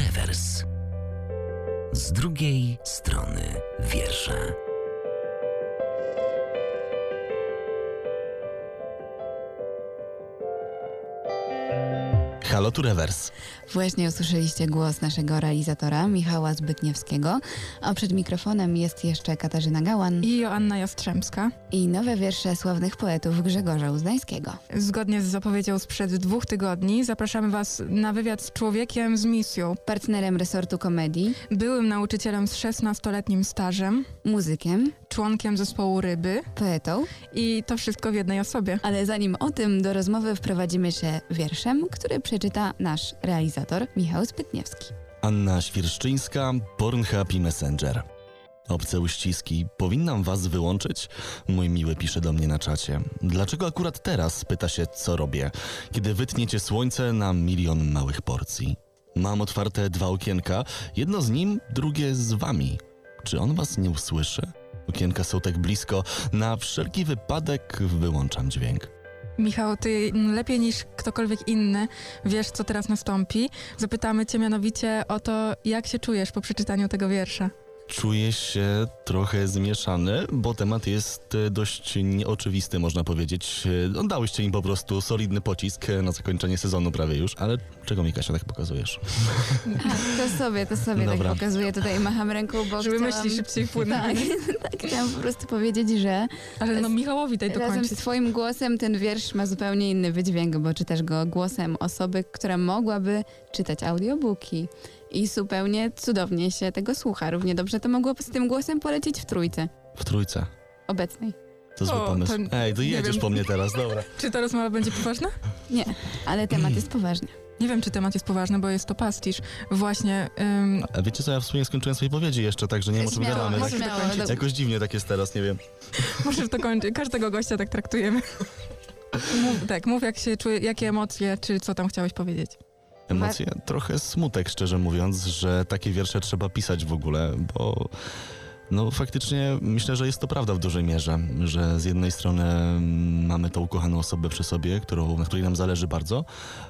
Rewers. Z drugiej strony wiersza. Halo tu rewers. Właśnie usłyszeliście głos naszego realizatora Michała Zbytniewskiego, a przed mikrofonem jest jeszcze Katarzyna Gałan I Joanna Jastrzębska. i nowe wiersze sławnych poetów Grzegorza Uznańskiego. Zgodnie z zapowiedzią sprzed dwóch tygodni zapraszamy Was na wywiad z człowiekiem z misją. Partnerem resortu komedii, Byłym nauczycielem z 16-letnim stażem, muzykiem, członkiem zespołu Ryby poetą, i to wszystko w jednej osobie. ale zanim o tym do rozmowy wprowadzimy się wierszem, który przeczyta nasz realizator Michał Zbytniewski. Anna Świerszczyńska, Born Happy Messenger. Obce uściski. Powinnam was wyłączyć? Mój miły pisze do mnie na czacie. Dlaczego akurat teraz? Pyta się, co robię, kiedy wytniecie słońce na milion małych porcji. Mam otwarte dwa okienka, jedno z nim, drugie z wami. Czy on was nie usłyszy? Okienka są tak blisko, na wszelki wypadek wyłączam dźwięk. Michał, Ty lepiej niż ktokolwiek inny wiesz, co teraz nastąpi. Zapytamy Cię mianowicie o to, jak się czujesz po przeczytaniu tego wiersza. Czuję się trochę zmieszany, bo temat jest e, dość nieoczywisty, można powiedzieć. E, Dałyście im po prostu solidny pocisk e, na zakończenie sezonu prawie już, ale czego mi Kasia tak pokazujesz? To sobie, to sobie Dobra. tak pokazuję, tutaj macham ręką, bo Żeby chciałam... myśli szybciej płynęły. Tak, tak, chciałam po prostu powiedzieć, że Ale no Michałowi daj Razem dokończyć. z twoim głosem ten wiersz ma zupełnie inny wydźwięk, bo czytasz go głosem osoby, która mogłaby czytać audiobooki. I zupełnie cudownie się tego słucha. Równie dobrze to mogło z tym głosem polecieć w trójce W trójce. obecnej. To zły O, pomysł. to Ej, to jedziesz wiem. po mnie teraz, dobra. Czy ta rozmowa będzie poważna? Nie, ale temat jest poważny. Nie wiem, czy temat jest poważny, bo jest to pastisz. Właśnie, ym, A wiecie co, ja w sumie nie skończyłem swojej powiedzi jeszcze, także nie wiem o czym gadamy. możesz Tak, dokończyć. jakoś dziwnie tak jest teraz, nie wiem. możesz to kończyć. Każdego gościa tak traktujemy. Mów, tak, mów jak się czuje, jakie emocje, czy co tam chciałeś powiedzieć. Emocje, trochę smutek, szczerze mówiąc, że takie wiersze trzeba pisać w ogóle, bo no faktycznie myślę, że jest to prawda w dużej mierze, że z jednej strony mamy tą ukochaną osobę przy sobie, którą, na której nam zależy bardzo,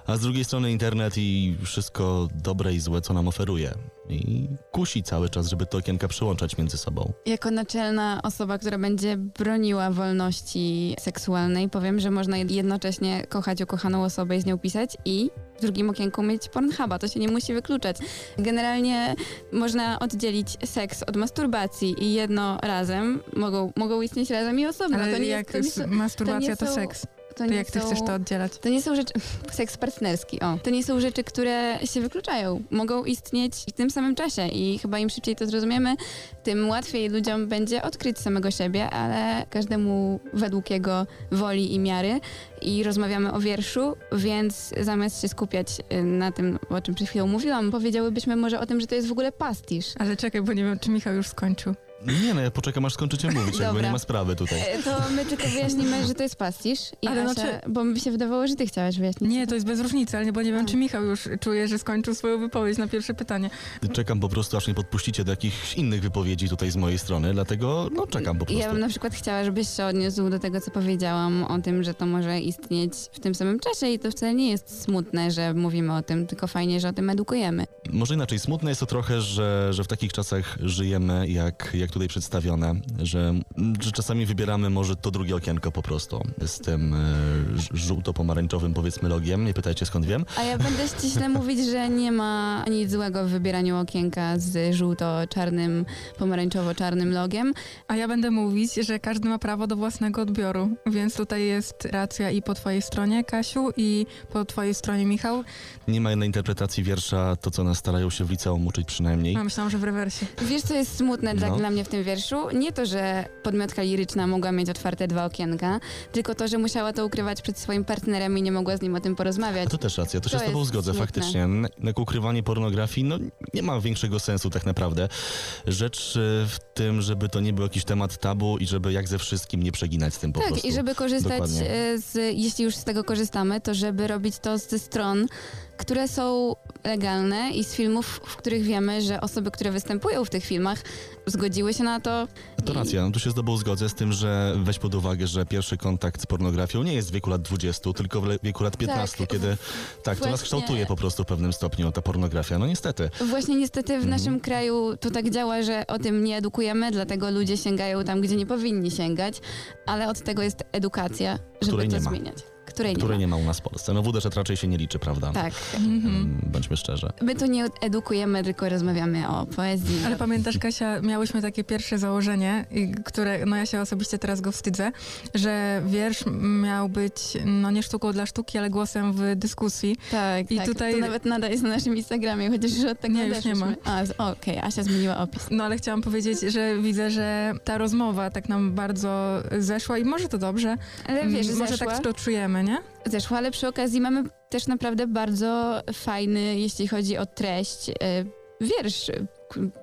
a z drugiej strony internet i wszystko dobre i złe, co nam oferuje. I kusi cały czas, żeby te okienka przyłączać między sobą. Jako naczelna osoba, która będzie broniła wolności seksualnej, powiem, że można jednocześnie kochać ukochaną osobę i z nią pisać i w drugim okienku mieć Pornhuba. To się nie musi wykluczać. Generalnie można oddzielić seks od masturbacji i jedno razem mogą, mogą istnieć razem i osobno. Ale to nie jak jest, to nie, masturbacja to, są- seks, to to jak ty są- chcesz to oddzielać? To nie są rzeczy. Seks partnerski, o. To nie są rzeczy, które się wykluczają. Mogą istnieć w tym samym czasie i chyba im szybciej to zrozumiemy, tym łatwiej ludziom będzie odkryć samego siebie, ale każdemu według jego woli i miary. I rozmawiamy o wierszu, więc zamiast się skupiać y, na tym, o czym przed chwilą mówiłam, powiedziałybyśmy może o tym, że to jest w ogóle pastisz. Ale czekaj, bo nie wiem, czy Michał już skończył. Nie no, ja poczekam aż skończycie mówić, jakby Dobra. nie ma sprawy tutaj. E, To my tylko wyjaśnimy, że to jest pastisz. I Ale no Asia, czy- Bo mi się wydawało, że ty chciałaś wyjaśnić. Nie, to jest bez różnicy, ale nie, bo nie wiem, czy Michał już czuje, że skończył swoją wypowiedź na pierwsze pytanie. Czekam po prostu, aż nie podpuścicie do jakichś innych wypowiedzi tutaj z mojej strony, dlatego no czekam po prostu. Ja bym na przykład chciała, żebyś się odniósł do tego, co powiedziałam o tym, że to może istnieć w tym samym czasie i to wcale nie jest smutne, że mówimy o tym, tylko fajnie, że o tym edukujemy. Może inaczej, smutne jest to trochę, że, że w takich czasach żyjemy, jak, jak tutaj przedstawione, że, że czasami wybieramy może to drugie okienko po prostu z tym e, żółto-pomarańczowym powiedzmy logiem, nie pytajcie skąd wiem. A ja będę ściśle mówić, że nie ma nic złego w wybieraniu okienka z żółto-czarnym, pomarańczowo-czarnym logiem. A ja będę mówić, że każdy ma prawo do własnego odbioru, więc tutaj jest racja i po twojej stronie, Kasiu, i po twojej stronie, Michał. Nie ma jednej interpretacji wiersza, to co nas starają się w liceum uczyć przynajmniej. A myślałam, że w rewersie. Wiesz, co jest smutne No. dla mnie w tym wierszu? Nie to, że podmiotka liryczna mogła mieć otwarte dwa okienka, tylko to, że musiała to ukrywać przed swoim partnerem i nie mogła z nim o tym porozmawiać. A to też racja, to się To z tobą zgodzę smutne. faktycznie. Jak ukrywanie pornografii, no nie ma większego sensu tak naprawdę. Rzecz e, w tym, żeby to nie był jakiś temat tabu i żeby jak ze wszystkim nie przeginać z tym po tak, prostu. i żeby korzystać Dokładnie. e, z, jeśli już z tego korzystamy, to żeby robić to ze stron, które są legalne i z filmów, w których wiemy, że osoby, które występują w tych filmach, zgodziły zgodziły się na to. To racja, no tu się z tobą zgodzę z tym, że weź pod uwagę, że pierwszy kontakt z pornografią nie jest w wieku lat 20, tylko w wieku lat 15, Tak, kiedy tak, to nas właśnie- kształtuje po prostu w pewnym stopniu ta pornografia. No niestety. Właśnie niestety w Mhm. naszym kraju to tak działa, że o tym nie edukujemy, dlatego ludzie sięgają tam, gdzie nie powinni sięgać, ale od tego jest edukacja, żeby to zmieniać. Której nie Której ma. nie ma u nas w Polsce. No WDŻ raczej się nie liczy, prawda? Tak. Mhm. Mm, Bądźmy szczerzy. My tu nie edukujemy, tylko rozmawiamy o poezji. Ale pamiętasz, Kasia, miałyśmy takie pierwsze założenie, które, no ja się osobiście teraz go wstydzę, że wiersz miał być, no nie sztuką dla sztuki, ale głosem w dyskusji. Tak, I tak. tutaj- To nawet nadal jest na naszym Instagramie, chociaż już od tego Nie, już nie ma. A, okej, Asia zmieniła opis. No ale chciałam powiedzieć, że widzę, że ta rozmowa tak nam bardzo zeszła i może to dobrze. Ale wiesz, może zeszła, tak to czujemy, nie? zeszła, ale przy okazji mamy też naprawdę bardzo fajny, jeśli chodzi o treść, y, wiersz,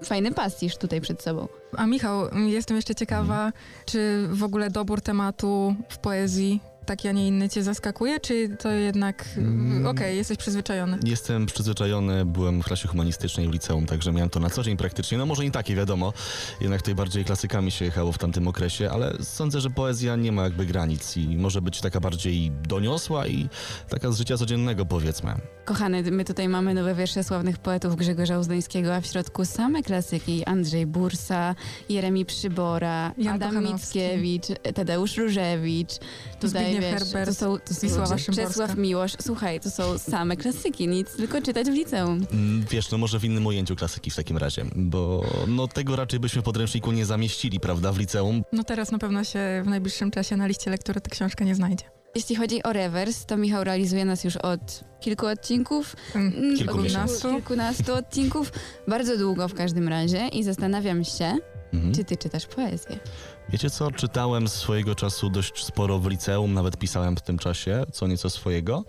fajny pastisz tutaj przed sobą. A Michał, jestem jeszcze ciekawa, czy w ogóle dobór tematu w poezji taki, a nie inny cię zaskakuje, czy to jednak, Mm. okej, jesteś przyzwyczajony? Jestem przyzwyczajony, byłem w klasie humanistycznej w liceum, także miałem to na co dzień praktycznie. No może nie takie, wiadomo. Jednak tutaj bardziej klasykami się jechało w tamtym okresie, ale sądzę, że poezja nie ma jakby granic i może być taka bardziej doniosła i taka z życia codziennego powiedzmy. Kochany, my tutaj mamy nowe wiersze sławnych poetów Grzegorza Uzdońskiego, a w środku same klasyki. Andrzej Bursa, Jeremi Przybora, Jan Adam. Mickiewicz, Tadeusz Różewicz. Tutaj Wiesz, Herbert to są, to są Wisława Czesław. Miłosz. Słuchaj, to są same klasyki, nic tylko czytać w liceum. Mm, Wiesz, no może w innym ujęciu klasyki w takim razie, bo no tego raczej byśmy w podręczniku nie zamieścili, prawda, w liceum. No teraz na pewno się w najbliższym czasie na liście lektury ta książka nie znajdzie. Jeśli chodzi o rewers, to Michał realizuje nas już od kilku odcinków. Mm. mm, Kilku od miesięcy. kilkunastu odcinków. Bardzo długo w każdym razie i zastanawiam się, Mhm. czy ty czytasz poezję. Wiecie co, czytałem swojego czasu dość sporo w liceum, nawet pisałem w tym czasie co nieco swojego.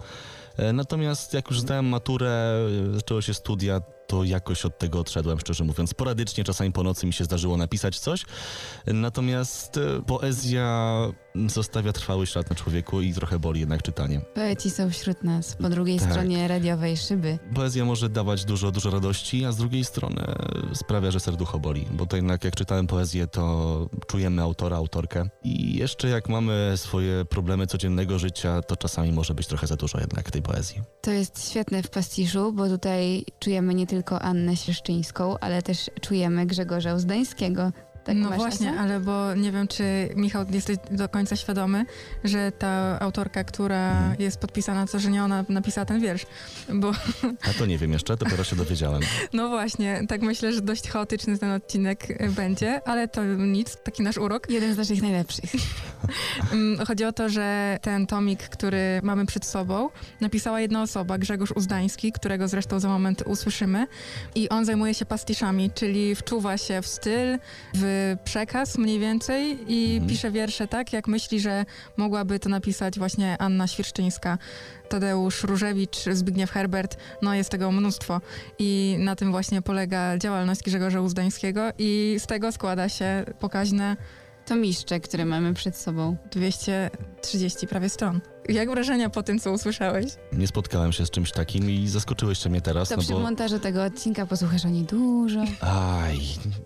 E, Natomiast jak już zdałem maturę, e, zaczęły się studia, to jakoś od tego odszedłem, szczerze mówiąc. Sporadycznie, czasami po nocy mi się zdarzyło napisać coś. Natomiast e, poezja zostawia trwały ślad na człowieku i trochę boli jednak czytanie. Poeci są wśród nas, po drugiej Tak. stronie radiowej szyby. Poezja może dawać dużo, dużo radości, a z drugiej strony sprawia, że serducho boli. Bo to jednak jak czytałem poezję, to czujemy autora, autorkę. I jeszcze jak mamy swoje problemy codziennego życia, to czasami może być trochę za dużo jednak tej poezji. To jest świetne w pastiszu, bo tutaj czujemy nie tylko Annę Świeszczyńską, ale też czujemy Grzegorza Uzdańskiego. Tak no właśnie, ale bo nie wiem, czy Michał jesteś do końca świadomy, że ta autorka, która Mhm. jest podpisana, to że nie ona napisała ten wiersz. Bo A to nie wiem jeszcze, dopiero się dowiedziałem. no właśnie, tak myślę, że dość chaotyczny ten odcinek będzie, ale to nic, taki nasz urok. Jeden z naszych najlepszych. Mm, Chodzi o to, że ten tomik, który mamy przed sobą, napisała jedna osoba, Grzegorz Uzdański, którego zresztą za moment usłyszymy. I on zajmuje się pastiszami, czyli wczuwa się w styl, w przekaz mniej więcej i Mhm. pisze wiersze tak, jak myśli, że mogłaby to napisać właśnie Anna Świerszczyńska, Tadeusz Różewicz, Zbigniew Herbert. No jest tego mnóstwo. I na tym właśnie polega działalność Grzegorza Uzdańskiego i z tego składa się pokaźne To miszcze, które mamy przed sobą. 230 prawie stron. Jak wrażenia po tym, co usłyszałeś? Nie spotkałem się z czymś takim i zaskoczyłyście mnie teraz, To no przy bo... montażu tego odcinka posłuchasz o niej dużo. Aj,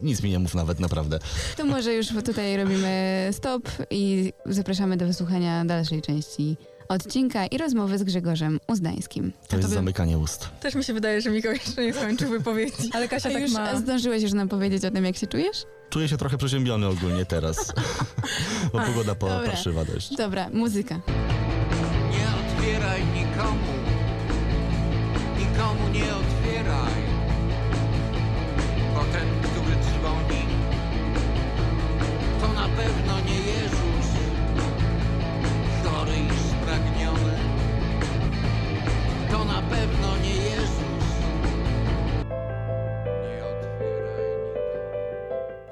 nic mi nie mów nawet, naprawdę. To może już tutaj robimy stop i zapraszamy do wysłuchania dalszej części odcinka i rozmowy z Grzegorzem Uzdańskim. To jest tobie- zamykanie ust. Też mi się wydaje, że Mikołaj jeszcze nie skończył wypowiedzi. Ale Kasia A tak już ma. zdążyłeś już nam powiedzieć o tym, jak się czujesz? Czuję się trochę przeziębiony ogólnie teraz, bo pogoda po, dobra. parszywa dość. Dobra, muzyka. Nie otwieraj nikomu, nikomu nie otwieraj, bo ten, który dzwoni, to na pewno nie Jezus, chory i spragniony, to na pewno nie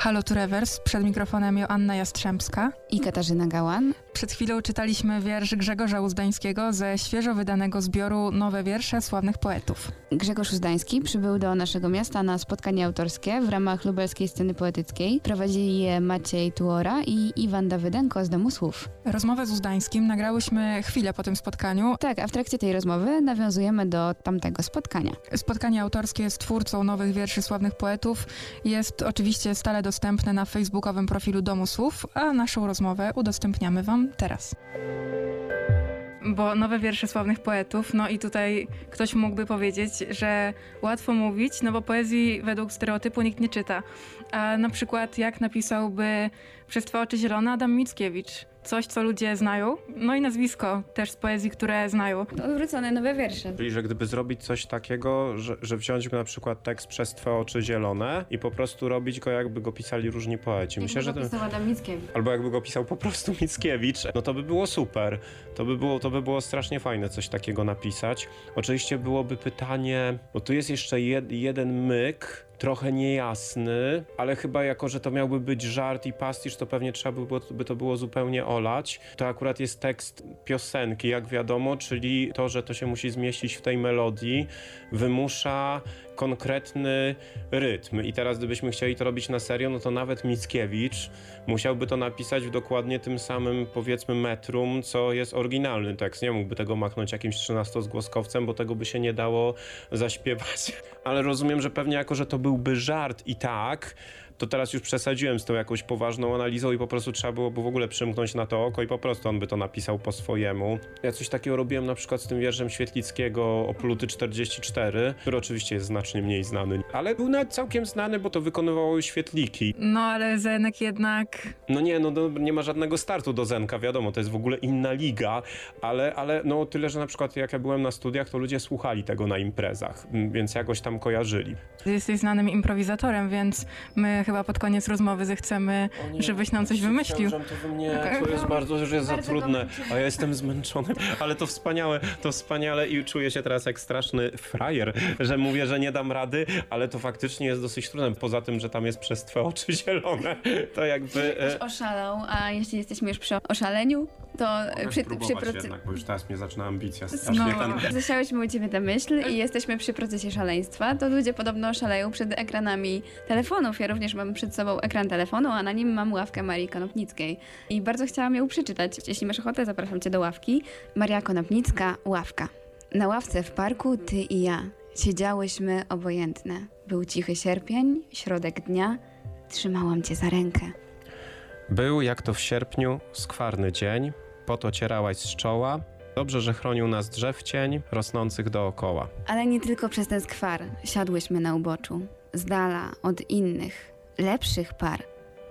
Halo tu Rewers, przed mikrofonem Joanna Jastrzębska. I Katarzyna Gałan. Przed chwilą czytaliśmy wiersz Grzegorza Uzdańskiego ze świeżo wydanego zbioru Nowe wiersze sławnych poetów. Grzegorz Uzdański przybył do naszego miasta na spotkanie autorskie w ramach lubelskiej sceny poetyckiej. Prowadzili je Maciej Tuora i Iwan Dawydenko z Domu Słów. Rozmowę z Uzdańskim nagrałyśmy chwilę po tym spotkaniu. Tak, a w trakcie tej rozmowy nawiązujemy do tamtego spotkania. Spotkanie autorskie z twórcą nowych wierszy sławnych poetów jest oczywiście stale dostępne na facebookowym profilu Domu Słów, a naszą rozmowę udostępniamy Wam teraz. Bo nowe wiersze sławnych poetów, no i tutaj ktoś mógłby powiedzieć, że łatwo mówić, no bo poezji według stereotypu nikt nie czyta. A na przykład jak napisałby przez twoje oczy zielone Adam Mickiewicz? Coś, co ludzie znają, no i nazwisko też z poezji, które znają. Odwrócone nowe wiersze. Czyli, że gdyby zrobić coś takiego, że, że wziąć na przykład tekst przez twoje oczy zielone i po prostu robić go, jakby go pisali różni poeci. Myślę, że to... Adam Mickiewicz. Albo jakby go pisał po prostu Mickiewicz, no to by było super. To by było, to by było strasznie fajne coś takiego napisać. Oczywiście byłoby pytanie, bo tu jest jeszcze jed, jeden myk, trochę niejasny, ale chyba jako, że to miałby być żart i pastisz, to pewnie trzeba by, było, by to było zupełnie olać. To akurat jest tekst piosenki, jak wiadomo, czyli to, że to się musi zmieścić w tej melodii, wymusza konkretny rytm. I teraz gdybyśmy chcieli to robić na serio, no to nawet Mickiewicz musiałby to napisać w dokładnie tym samym, powiedzmy, metrum, co jest oryginalny tekst. Nie mógłby tego machnąć jakimś 13-zgłoskowcem, bo tego by się nie dało zaśpiewać. Ale rozumiem, że pewnie jako, że to byłby żart i tak, to teraz już przesadziłem z tą jakąś poważną analizą i po prostu trzeba byłoby w ogóle przymknąć na to oko i po prostu on by to napisał po swojemu. Ja coś takiego robiłem na przykład z tym wierszem Świetlickiego Opluty 44, który oczywiście jest znacznie mniej znany, ale był nawet całkiem znany, bo to wykonywało świetliki. No ale Zenek jednak No nie, no, nie ma żadnego startu do Zenka, wiadomo, to jest w ogóle inna liga, ale, ale no tyle, że na przykład jak ja byłem na studiach, to ludzie słuchali tego na imprezach, więc jakoś tam kojarzyli. Jesteś znanym improwizatorem, więc my chyba pod koniec rozmowy zechcemy, żebyś nam coś wymyślił. To, wy mnie, to jest bardzo, już jest za trudne, a ja jestem zmęczony, ale to wspaniałe, to wspaniale i czuję się teraz jak straszny frajer, że mówię, że nie dam rady, ale to faktycznie jest dosyć trudne, poza tym, że tam jest przez twoje oczy zielone, to jakby... e, Oszalał, a jeśli jesteśmy już przy oszaleniu, to e, przy, przy proce- jednak, bo już teraz mnie zaczyna ambicja No. strasznie ten... Zasiałyśmy u ciebie tę myśl i jesteśmy przy procesie szaleństwa, to ludzie podobno szaleją przed ekranami telefonów. Ja również mam przed sobą ekran telefonu, a na nim mam ławkę Marii Konopnickiej. I bardzo chciałam ją przeczytać. Jeśli masz ochotę, zapraszam cię do ławki. Maria Konopnicka, ławka. Na ławce w parku ty i ja siedziałyśmy obojętne. Był cichy sierpień, środek dnia. Trzymałam cię za rękę. Był, jak to w sierpniu, skwarny dzień, pot ocierałaś z czoła, dobrze, że chronił nas drzew cień, rosnących dookoła. Ale nie tylko przez ten skwar siadłyśmy na uboczu, z dala od innych, lepszych par,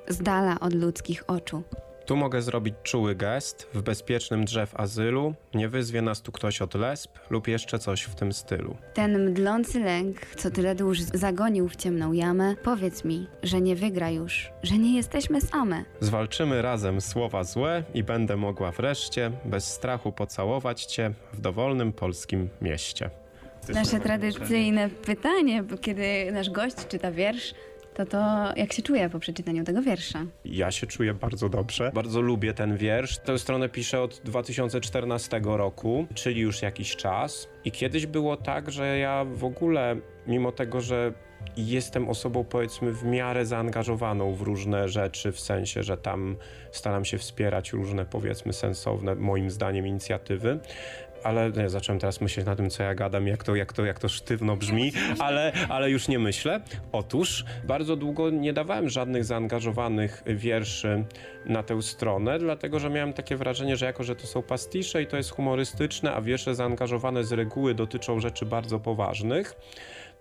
z dala od ludzkich oczu. Tu mogę zrobić czuły gest, w bezpiecznym drzew azylu, nie wyzwie nas tu ktoś od lesb lub jeszcze coś w tym stylu. Ten mdlący lęk, co tyle dusz zagonił w ciemną jamę, powiedz mi, że nie wygra już, że nie jesteśmy same. Zwalczymy razem słowa złe i będę mogła wreszcie bez strachu pocałować cię w dowolnym polskim mieście. Nasze tradycyjne pytanie, bo kiedy nasz gość czyta wiersz, to to jak się czuje po przeczytaniu tego wiersza? Ja się czuję bardzo dobrze. Bardzo lubię ten wiersz. Tę stronę piszę od 2014 roku, czyli już jakiś czas. I kiedyś było tak, że ja w ogóle, mimo tego, że jestem osobą powiedzmy w miarę zaangażowaną w różne rzeczy, w sensie, że tam staram się wspierać różne powiedzmy sensowne moim zdaniem inicjatywy. Ale nie, zacząłem teraz myśleć na tym, co ja gadam, jak to, jak to, jak to sztywno brzmi, ale, ale już nie myślę. Otóż bardzo długo nie dawałem żadnych zaangażowanych wierszy na tę stronę, dlatego że miałem takie wrażenie, że jako, że to są pastisze i to jest humorystyczne, a wiersze zaangażowane z reguły dotyczą rzeczy bardzo poważnych,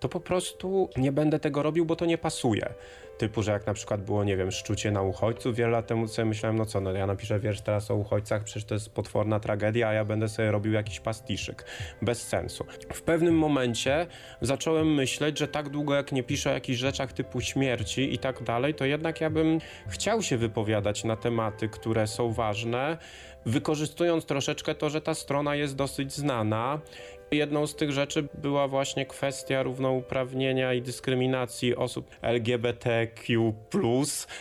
to po prostu nie będę tego robił, bo to nie pasuje. Typu, że jak na przykład było, nie wiem, szczucie na uchodźców wiele lat temu, sobie myślałem, no co, no ja napiszę wiersz teraz o uchodźcach, przecież to jest potworna tragedia, a ja będę sobie robił jakiś pastiszyk. Bez sensu. W pewnym momencie zacząłem myśleć, że tak długo jak nie piszę o jakichś rzeczach typu śmierci i tak dalej, to jednak ja bym chciał się wypowiadać na tematy, które są ważne, wykorzystując troszeczkę to, że ta strona jest dosyć znana Jedną z tych rzeczy była właśnie kwestia równouprawnienia i dyskryminacji osób LGBTQ.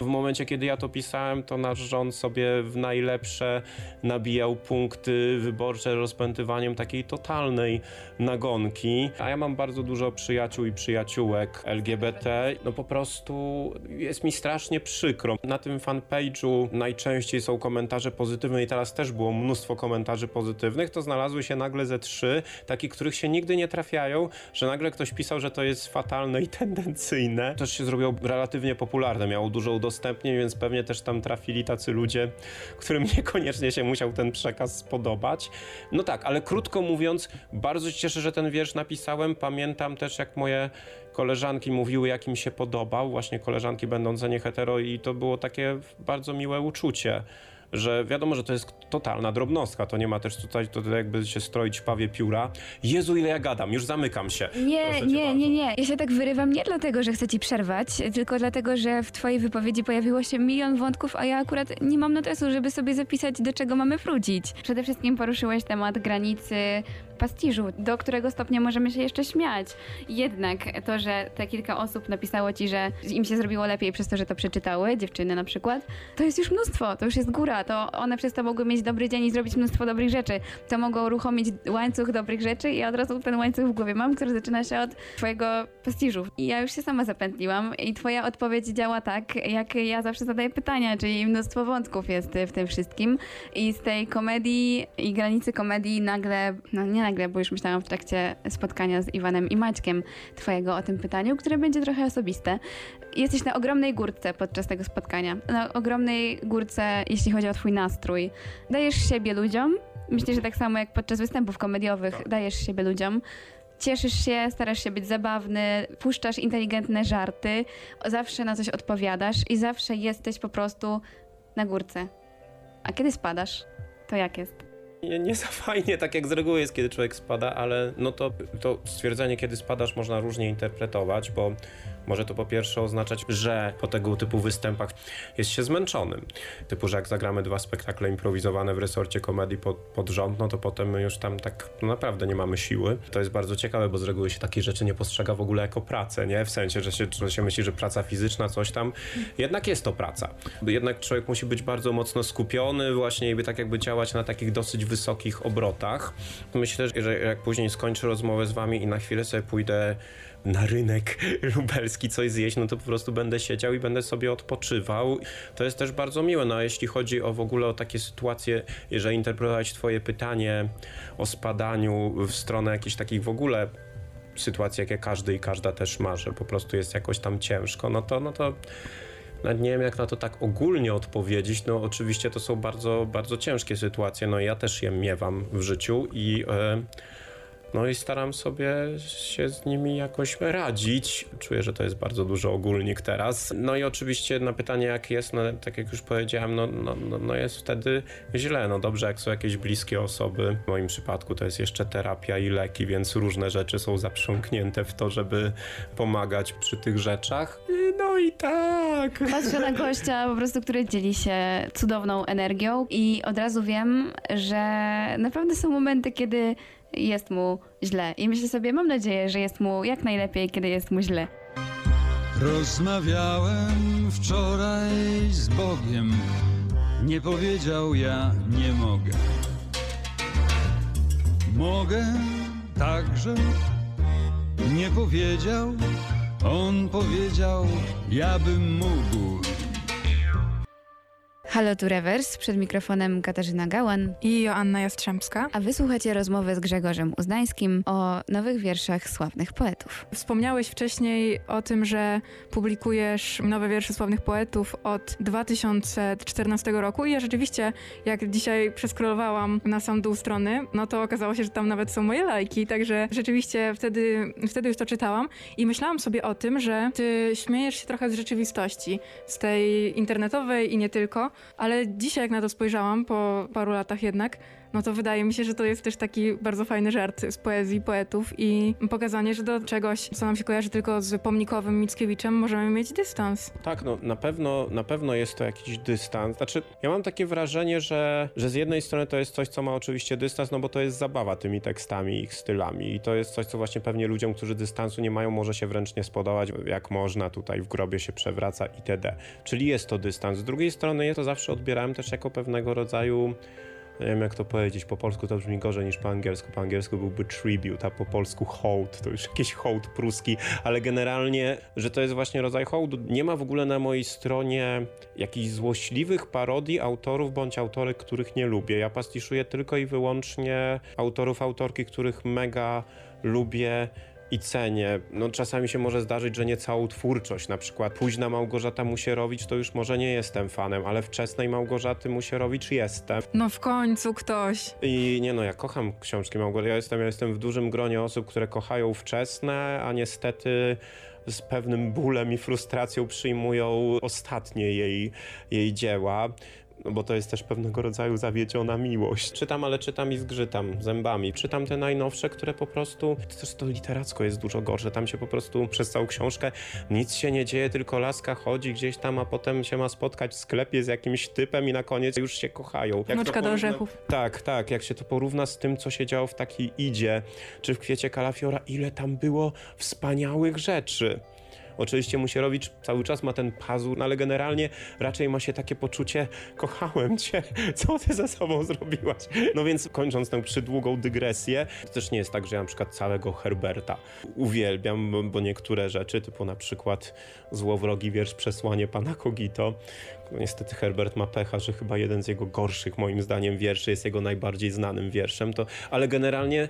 W momencie, kiedy ja to pisałem, to nasz rząd sobie w najlepsze nabijał punkty wyborcze rozpętywaniem takiej totalnej nagonki. A ja mam bardzo dużo przyjaciół i przyjaciółek LGBT. No po prostu jest mi strasznie przykro. Na tym fanpage'u najczęściej są komentarze pozytywne i teraz też było mnóstwo komentarzy pozytywnych, to znalazły się nagle ze trzy, takich, których się nigdy nie trafiają, że nagle ktoś pisał, że to jest fatalne i tendencyjne. Też się zrobiło relatywnie popularne, miało dużo udostępnień, więc pewnie też tam trafili tacy ludzie, którym niekoniecznie się musiał ten przekaz spodobać. No tak, ale krótko mówiąc, bardzo się cieszę, że ten wiersz napisałem. Pamiętam też, jak moje koleżanki mówiły, jak im się podobał, właśnie koleżanki będące nie hetero i to było takie bardzo miłe uczucie. Że wiadomo, że to jest totalna drobnostka, to nie ma też tutaj to jakby się stroić pawie pióra. Jezu, ile ja gadam, już zamykam się. Nie, nie, bardzo. nie, nie. Ja się tak wyrywam nie dlatego, że chcę ci przerwać, tylko dlatego, że w twojej wypowiedzi pojawiło się milion wątków, a ja akurat nie mam notesu, żeby sobie zapisać, do czego mamy wrócić. Przede wszystkim poruszyłeś temat granicy pastiżu, do którego stopnia możemy się jeszcze śmiać. Jednak to, że te kilka osób napisało ci, że im się zrobiło lepiej przez to, że to przeczytały, dziewczyny na przykład, to jest już mnóstwo, to już jest góra, to one przez to mogły mieć dobry dzień i zrobić mnóstwo dobrych rzeczy. To mogło uruchomić łańcuch dobrych rzeczy i od razu ten łańcuch w głowie mam, który zaczyna się od twojego pastiżu. I ja już się sama zapętliłam i twoja odpowiedź działa tak, jak ja zawsze zadaję pytania, czyli mnóstwo wątków jest w tym wszystkim i z tej komedii i granicy komedii nagle, no nie nagle, bo już myślałam w trakcie spotkania z Iwanem i Maćkiem twojego o tym pytaniu, które będzie trochę osobiste. Jesteś na ogromnej górce podczas tego spotkania. Na ogromnej górce, jeśli chodzi o twój nastrój. Dajesz siebie ludziom. Myślę, że tak samo jak podczas występów komediowych dajesz siebie ludziom. Cieszysz się, starasz się być zabawny, puszczasz inteligentne żarty, zawsze na coś odpowiadasz i zawsze jesteś po prostu na górce. A kiedy spadasz, to jak jest? Nie, nie za fajnie, tak jak z reguły jest, kiedy człowiek spada, ale no to, to stwierdzenie, kiedy spadasz, można różnie interpretować, bo może to po pierwsze oznaczać, że po tego typu występach jest się zmęczonym. Typu, że jak zagramy dwa spektakle improwizowane w resorcie komedii pod, pod rząd, no to potem już tam tak no naprawdę nie mamy siły. To jest bardzo ciekawe, bo z reguły się takich rzeczy nie postrzega w ogóle jako pracę, nie? W sensie, że się, że się myśli, że praca fizyczna, coś tam. Jednak jest to praca. Jednak człowiek musi być bardzo mocno skupiony właśnie i tak jakby działać na takich dosyć wysokich obrotach. Myślę, że jak później skończę rozmowę z wami i na chwilę sobie pójdę na rynek lubelski coś zjeść, no to po prostu będę siedział i będę sobie odpoczywał. To jest też bardzo miłe, no a jeśli chodzi o w ogóle o takie sytuacje, jeżeli interpretować twoje pytanie o spadaniu w stronę jakichś takich w ogóle sytuacji, jakie każdy i każda też ma, że po prostu jest jakoś tam ciężko, no to, no to nie wiem, jak na to tak ogólnie odpowiedzieć. No, oczywiście to są bardzo, bardzo ciężkie sytuacje. No, ja też je miewam w życiu i. E, no i staram sobie się z nimi jakoś radzić. Czuję, że to jest bardzo duży ogólnik teraz. No i oczywiście na pytanie jak jest, no tak jak już powiedziałem, no, no, no, no jest wtedy źle. No dobrze, jak są jakieś bliskie osoby. W moim przypadku to jest jeszcze terapia i leki, więc różne rzeczy są zaprząknięte w to, żeby pomagać przy tych rzeczach. No i tak. Patrzę na gościa po prostu, który dzieli się cudowną energią i od razu wiem, że naprawdę są momenty, kiedy jest mu źle. I myślę sobie, mam nadzieję, że jest mu jak najlepiej, kiedy jest mu źle. Rozmawiałem wczoraj z Bogiem. Nie powiedział ja nie mogę. Mogę także. Nie powiedział. On powiedział, ja bym mógł. Halo tu Rewers, przed mikrofonem Katarzyna Gałan, I Joanna Jastrzębska. a wysłuchacie rozmowy z Grzegorzem Uznańskim o nowych wierszach sławnych poetów. Wspomniałeś wcześniej o tym, że publikujesz nowe wiersze sławnych poetów od 2014 roku. I ja rzeczywiście, jak dzisiaj przeskrolowałam na sam dół strony, no to okazało się, że tam nawet są moje lajki, także rzeczywiście wtedy, wtedy już to czytałam. I myślałam sobie o tym, że ty śmiejesz się trochę z rzeczywistości, z tej internetowej i nie tylko, ale dzisiaj jak na to spojrzałam, po paru latach jednak, no to wydaje mi się, że to jest też taki bardzo fajny żart z poezji poetów i pokazanie, że do czegoś, co nam się kojarzy tylko z pomnikowym Mickiewiczem, możemy mieć dystans. Tak, no na pewno, na pewno jest to jakiś dystans. Znaczy, ja mam takie wrażenie, że, że z jednej strony to jest coś, co ma oczywiście dystans, no bo to jest zabawa tymi tekstami, ich stylami i to jest coś, co właśnie pewnie ludziom, którzy dystansu nie mają, może się wręcz nie spodobać, jak można tutaj w grobie się przewraca itd. Czyli jest to dystans. Z drugiej strony ja to zawsze odbierałem też jako pewnego rodzaju nie wiem jak to powiedzieć, po polsku to brzmi gorzej niż po angielsku. Po angielsku byłby tribute, a po polsku hołd. To już jakiś hołd pruski, ale generalnie, że to jest właśnie rodzaj hołdu. Nie ma w ogóle na mojej stronie jakichś złośliwych parodii autorów bądź autorek, których nie lubię. Ja pastiszuję tylko i wyłącznie autorów, autorki, których mega lubię i cenię. No czasami się może zdarzyć, że nie całą twórczość. Na przykład późna Małgorzata Musierowicz to już może nie jestem fanem, ale wczesnej Małgorzaty Musierowicz jestem. No w końcu ktoś. I nie no, ja kocham książki Małgorzaty. Ja jestem, ja jestem w dużym gronie osób, które kochają wczesne, a niestety z pewnym bólem i frustracją przyjmują ostatnie jej, jej dzieła. No bo to jest też pewnego rodzaju zawiedziona miłość. Czytam, ale czytam i zgrzytam zębami. Czytam te najnowsze, które po prostu, też to literacko jest dużo gorsze. Tam się po prostu przez całą książkę nic się nie dzieje, tylko laska chodzi gdzieś tam, a potem się ma spotkać w sklepie z jakimś typem i na koniec już się kochają. Jak Wnuczka do porówna- orzechów. tak, tak. Jak się to porówna z tym, co się działo w takiej Idzie, czy w Kwiecie Kalafiora, ile tam było wspaniałych rzeczy. Oczywiście Musierowicz cały czas ma ten pazur, no ale generalnie raczej ma się takie poczucie kochałem cię, co ty ze sobą zrobiłaś? No więc kończąc tę przydługą dygresję, to też nie jest tak, że ja na przykład całego Herberta uwielbiam, bo, niektóre rzeczy, typu na przykład złowrogi wiersz Przesłanie Pana Kogito, no Niestety Herbert ma pecha, że chyba jeden z jego gorszych moim zdaniem wierszy jest jego najbardziej znanym wierszem, to, ale generalnie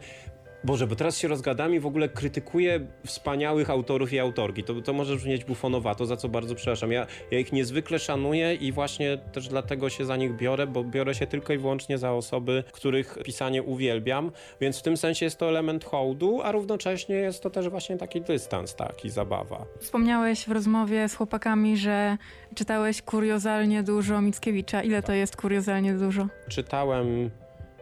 Boże, bo teraz się rozgadam i w ogóle krytykuję wspaniałych autorów i autorki. To, to może brzmieć bufonowato, za co bardzo przepraszam. Ja, ja ich niezwykle szanuję i właśnie też dlatego się za nich biorę, bo biorę się tylko i wyłącznie za osoby, których pisanie uwielbiam, więc w tym sensie jest to element hołdu, a równocześnie jest to też właśnie taki dystans, taki zabawa. Wspomniałeś w rozmowie z chłopakami, że czytałeś kuriozalnie dużo Mickiewicza. Ile to jest kuriozalnie dużo? czytałem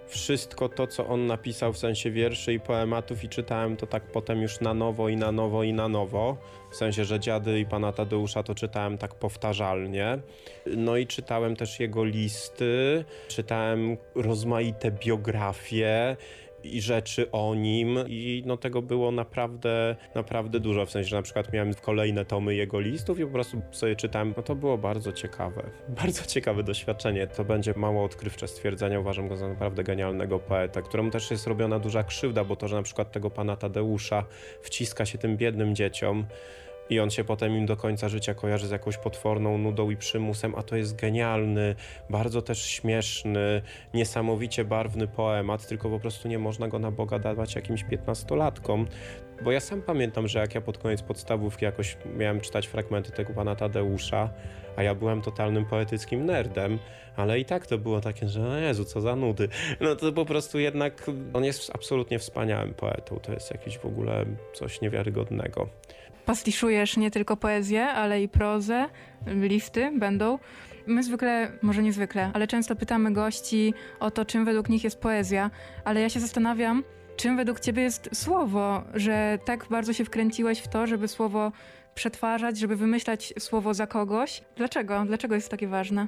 wszystko to, co on napisał w sensie wierszy i poematów i czytałem to tak potem już na nowo i na nowo i na nowo. W sensie, że Dziady i Pana Tadeusza to czytałem tak powtarzalnie. No i czytałem też jego listy, czytałem rozmaite biografie i rzeczy o nim i no tego było naprawdę, naprawdę dużo, w sensie, że na przykład miałem kolejne tomy jego listów i po prostu sobie czytałem, no to było bardzo ciekawe, bardzo ciekawe doświadczenie, to będzie mało odkrywcze stwierdzenie, uważam go za naprawdę genialnego poeta, któremu też jest robiona duża krzywda, bo to, że na przykład tego pana Tadeusza wciska się tym biednym dzieciom, i on się potem im do końca życia kojarzy z jakąś potworną nudą i przymusem, a to jest genialny, bardzo też śmieszny, niesamowicie barwny poemat, tylko po prostu nie można go na Boga dawać jakimś piętnastolatkom. Bo ja sam pamiętam, że jak ja pod koniec podstawówki jakoś miałem czytać fragmenty tego pana Tadeusza, a ja byłem totalnym poetyckim nerdem, ale i tak to było takie, że "O Jezu, co za nudy. No to po prostu jednak on jest absolutnie wspaniałym poetą, to jest jakieś w ogóle coś niewiarygodnego. Pastiszujesz nie tylko poezję, ale i prozę, listy będą. My zwykle, może niezwykle, ale często pytamy gości o to, czym według nich jest poezja, ale ja się zastanawiam, czym według ciebie jest słowo, że tak bardzo się wkręciłeś w to, żeby słowo przetwarzać, żeby wymyślać słowo za kogoś. Dlaczego? Dlaczego jest takie ważne?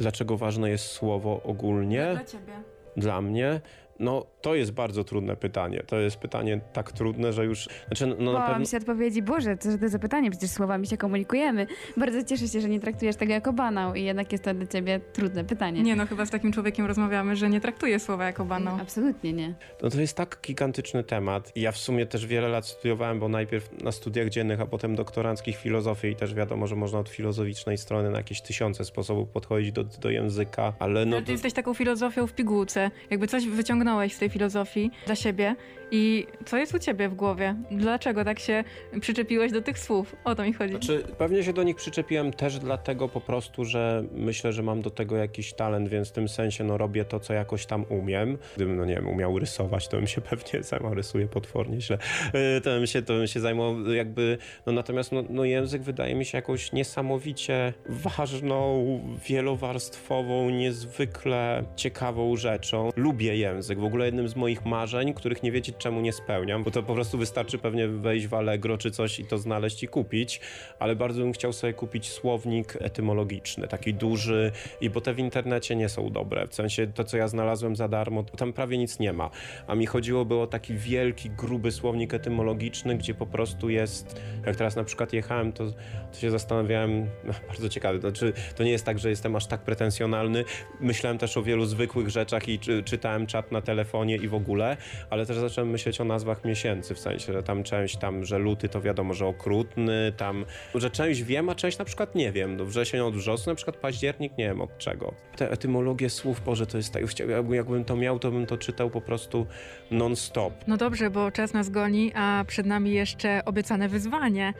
Dlaczego ważne jest słowo ogólnie? ciebie. Dla mnie? No, to jest bardzo trudne pytanie. To jest pytanie tak trudne, że już. Znaczy, no na Bałam pewno. się odpowiedzi, Boże, co za to zapytanie, przecież słowami się komunikujemy. Bardzo cieszę się, że nie traktujesz tego jako banał i jednak jest to dla ciebie trudne pytanie. Nie no, chyba z takim człowiekiem rozmawiamy, że nie traktuje słowa jako banał. Absolutnie nie. No to jest tak gigantyczny temat. Ja w sumie też wiele lat studiowałem, bo najpierw na studiach dziennych, a potem doktoranckich filozofię i też wiadomo, że można od filozoficznej strony na jakieś tysiące sposobów podchodzić do, do języka, ale no. Ale ty jesteś taką filozofią w pigułce. Jakby coś wyciągnąć wyciągnąłeś z tej filozofii dla siebie i co jest u ciebie w głowie? Dlaczego tak się przyczepiłeś do tych słów? O to mi chodzi. Znaczy, pewnie się do nich przyczepiłem też dlatego po prostu, że myślę, że mam do tego jakiś talent, więc w tym sensie no, robię to, co jakoś tam umiem. Gdybym, no nie wiem, umiał rysować, to bym się pewnie sama rysuję potwornie źle. Yy, To bym się, to bym się zajmował jakby, no natomiast no, no język wydaje mi się jakąś niesamowicie ważną, wielowarstwową, niezwykle ciekawą rzeczą. Lubię język. W ogóle jednym z moich marzeń, których nie wiecie czemu nie spełniam, bo to po prostu wystarczy pewnie wejść w Allegro czy coś i to znaleźć i kupić, ale bardzo bym chciał sobie kupić słownik etymologiczny, taki duży, i bo te w internecie nie są dobre. W sensie to, co ja znalazłem za darmo, tam prawie nic nie ma. A mi chodziłoby o taki wielki, gruby słownik etymologiczny, gdzie po prostu jest, jak teraz na przykład jechałem, to, to się zastanawiałem, bardzo ciekawe, to, czy, to nie jest tak, że jestem aż tak pretensjonalny. Myślałem też o wielu zwykłych rzeczach i czy, czytałem czat na telefonie i w ogóle, ale też zacząłem myśleć o nazwach miesięcy, w sensie, że tam część tam, że luty to wiadomo, że okrutny, tam, że część wiem, a część na przykład nie wiem. Wrzesień od wrzosu, na przykład październik, nie wiem od czego. Te etymologie słów, Boże, to jest tak, jakbym to miał, to bym to czytał po prostu non-stop. No dobrze, bo czas nas goni, a przed nami jeszcze obiecane wyzwanie.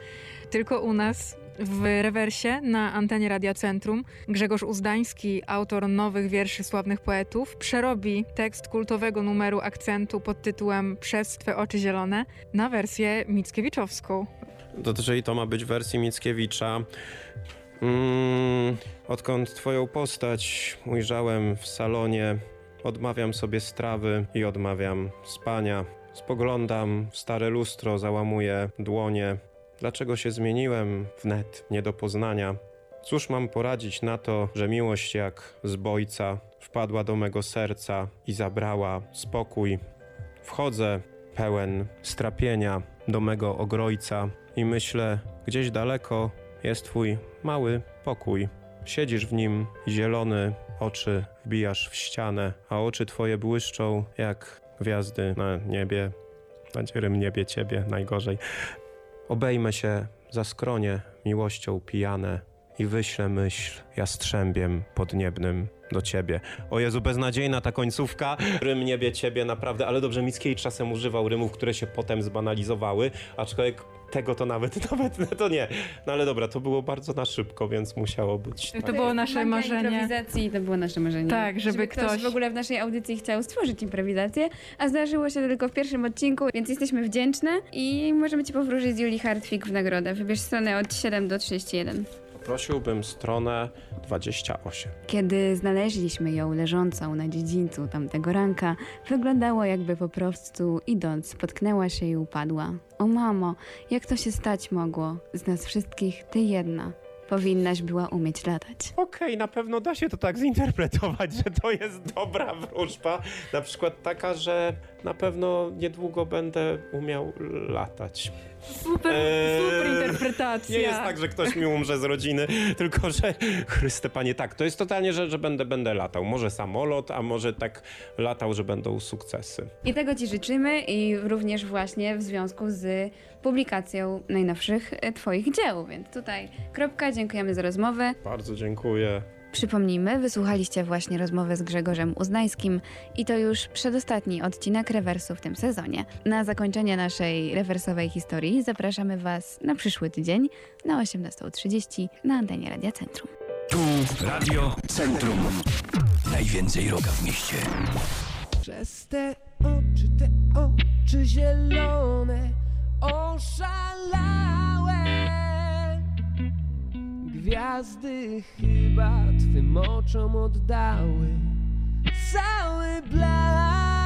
Tylko u nas w rewersie na antenie Radia Centrum Grzegorz Uzdański, autor nowych wierszy sławnych poetów, przerobi tekst kultowego numeru akcentu pod tytułem Przez Twe oczy zielone na wersję Mickiewiczowską. To, czyli to ma być w wersji Mickiewicza. Mm, odkąd twoją postać ujrzałem w salonie, odmawiam sobie strawy i odmawiam spania. Spoglądam w stare lustro, załamuję dłonie. Dlaczego się zmieniłem wnet, nie do poznania? Cóż mam poradzić na to, że miłość jak zbojca wpadła do mego serca i zabrała spokój. Wchodzę pełen strapienia do mego ogrojca i myślę, gdzieś daleko jest twój mały pokój. Siedzisz w nim zielony, oczy wbijasz w ścianę, a oczy twoje błyszczą jak gwiazdy na niebie, na dzierym niebie ciebie najgorzej. Obejmę się za skronie miłością pijane i wyślę myśl jastrzębiem podniebnym do ciebie. O Jezu, beznadziejna ta końcówka. Rym niebie ciebie, naprawdę, ale dobrze, Mickiewicz czasem używał rymów, które się potem zbanalizowały, aczkolwiek tego to nawet, nawet to nie. No ale dobra, to było bardzo na szybko, więc musiało być. To tak. było nasze Magia marzenie. improwizacji to było nasze marzenie. Tak, żeby ktoś- w ogóle w naszej audycji chciał stworzyć improwizację, a zdarzyło się to tylko w pierwszym odcinku, więc jesteśmy wdzięczne i możemy ci powróżyć Julii Hartwig w nagrodę. Wybierz stronę od 7 do 31. Prosiłbym stronę 28. Kiedy znaleźliśmy ją leżącą na dziedzińcu tamtego ranka, wyglądało jakby po prostu idąc spotknęła się i upadła. O mamo, jak to się stać mogło? Z nas wszystkich ty jedna. Powinnaś była umieć latać. Okej, na pewno da się to tak zinterpretować, że to jest dobra wróżba. Na przykład taka, że na pewno niedługo będę umiał latać. Super, Eee, super interpretacja. Nie jest tak, że ktoś mi umrze z rodziny, tylko że Chryste Panie, tak, to jest totalnie, że, że będę, będę latał. Może samolot, a może tak latał, że będą sukcesy. I tego Ci życzymy i również właśnie w związku z publikacją najnowszych e, Twoich dzieł. Więc tutaj kropka, dziękujemy za rozmowę. Bardzo dziękuję. Przypomnijmy, wysłuchaliście właśnie rozmowy z Grzegorzem Uznańskim i to już przedostatni odcinek rewersu w tym sezonie. Na zakończenie naszej rewersowej historii zapraszamy Was na przyszły tydzień na 18.30 na antenie Radia Centrum. Tu Radio Centrum. Najwięcej roka w mieście. Przez te oczy, te oczy zielone oszalałe Gwiazdy chyba twym oczom oddały cały blask